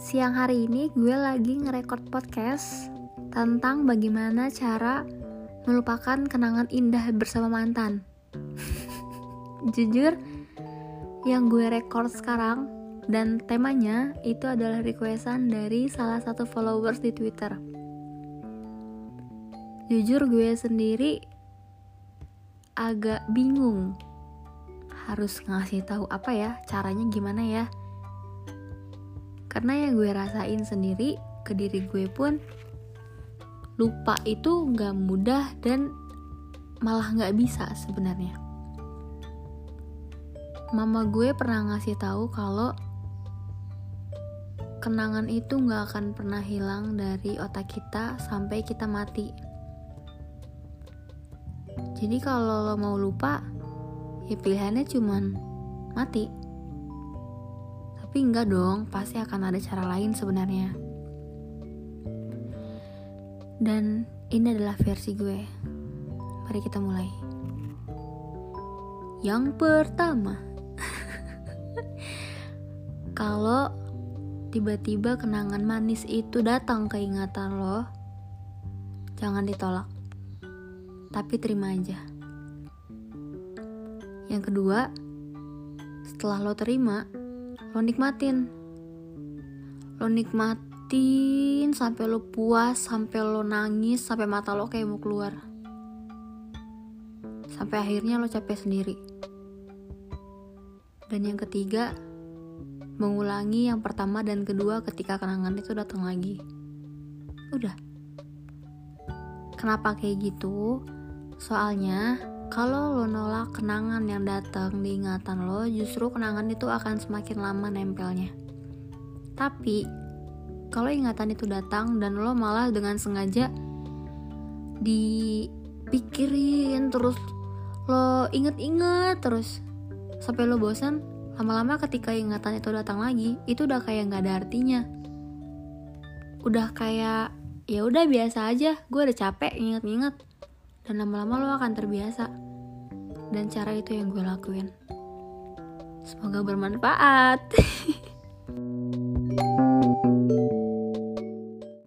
siang hari ini gue lagi ngerekord podcast tentang bagaimana cara melupakan kenangan indah bersama mantan. Jujur, yang gue rekord sekarang dan temanya itu adalah requestan dari salah satu followers di Twitter. Jujur gue sendiri agak bingung harus ngasih tahu apa ya caranya gimana ya karena yang gue rasain sendiri ke diri gue pun lupa itu nggak mudah dan malah nggak bisa sebenarnya. Mama gue pernah ngasih tahu kalau kenangan itu nggak akan pernah hilang dari otak kita sampai kita mati. Jadi kalau lo mau lupa ya pilihannya cuman mati tapi enggak dong, pasti akan ada cara lain sebenarnya. Dan ini adalah versi gue. Mari kita mulai. Yang pertama, kalau tiba-tiba kenangan manis itu datang ke ingatan lo, jangan ditolak, tapi terima aja. Yang kedua, setelah lo terima, lo nikmatin. Lo nikmatin sampai lo puas sampai lo nangis sampai mata lo kayak mau keluar. Sampai akhirnya lo capek sendiri. Dan yang ketiga mengulangi yang pertama dan kedua ketika kenangan itu datang lagi. Udah. Kenapa kayak gitu? Soalnya kalau lo nolak kenangan yang datang di ingatan lo, justru kenangan itu akan semakin lama nempelnya. Tapi, kalau ingatan itu datang dan lo malah dengan sengaja dipikirin terus lo inget-inget terus sampai lo bosan, lama-lama ketika ingatan itu datang lagi, itu udah kayak nggak ada artinya. Udah kayak ya udah biasa aja, gue udah capek inget-inget dan lama-lama lo akan terbiasa. Dan cara itu yang gue lakuin. Semoga bermanfaat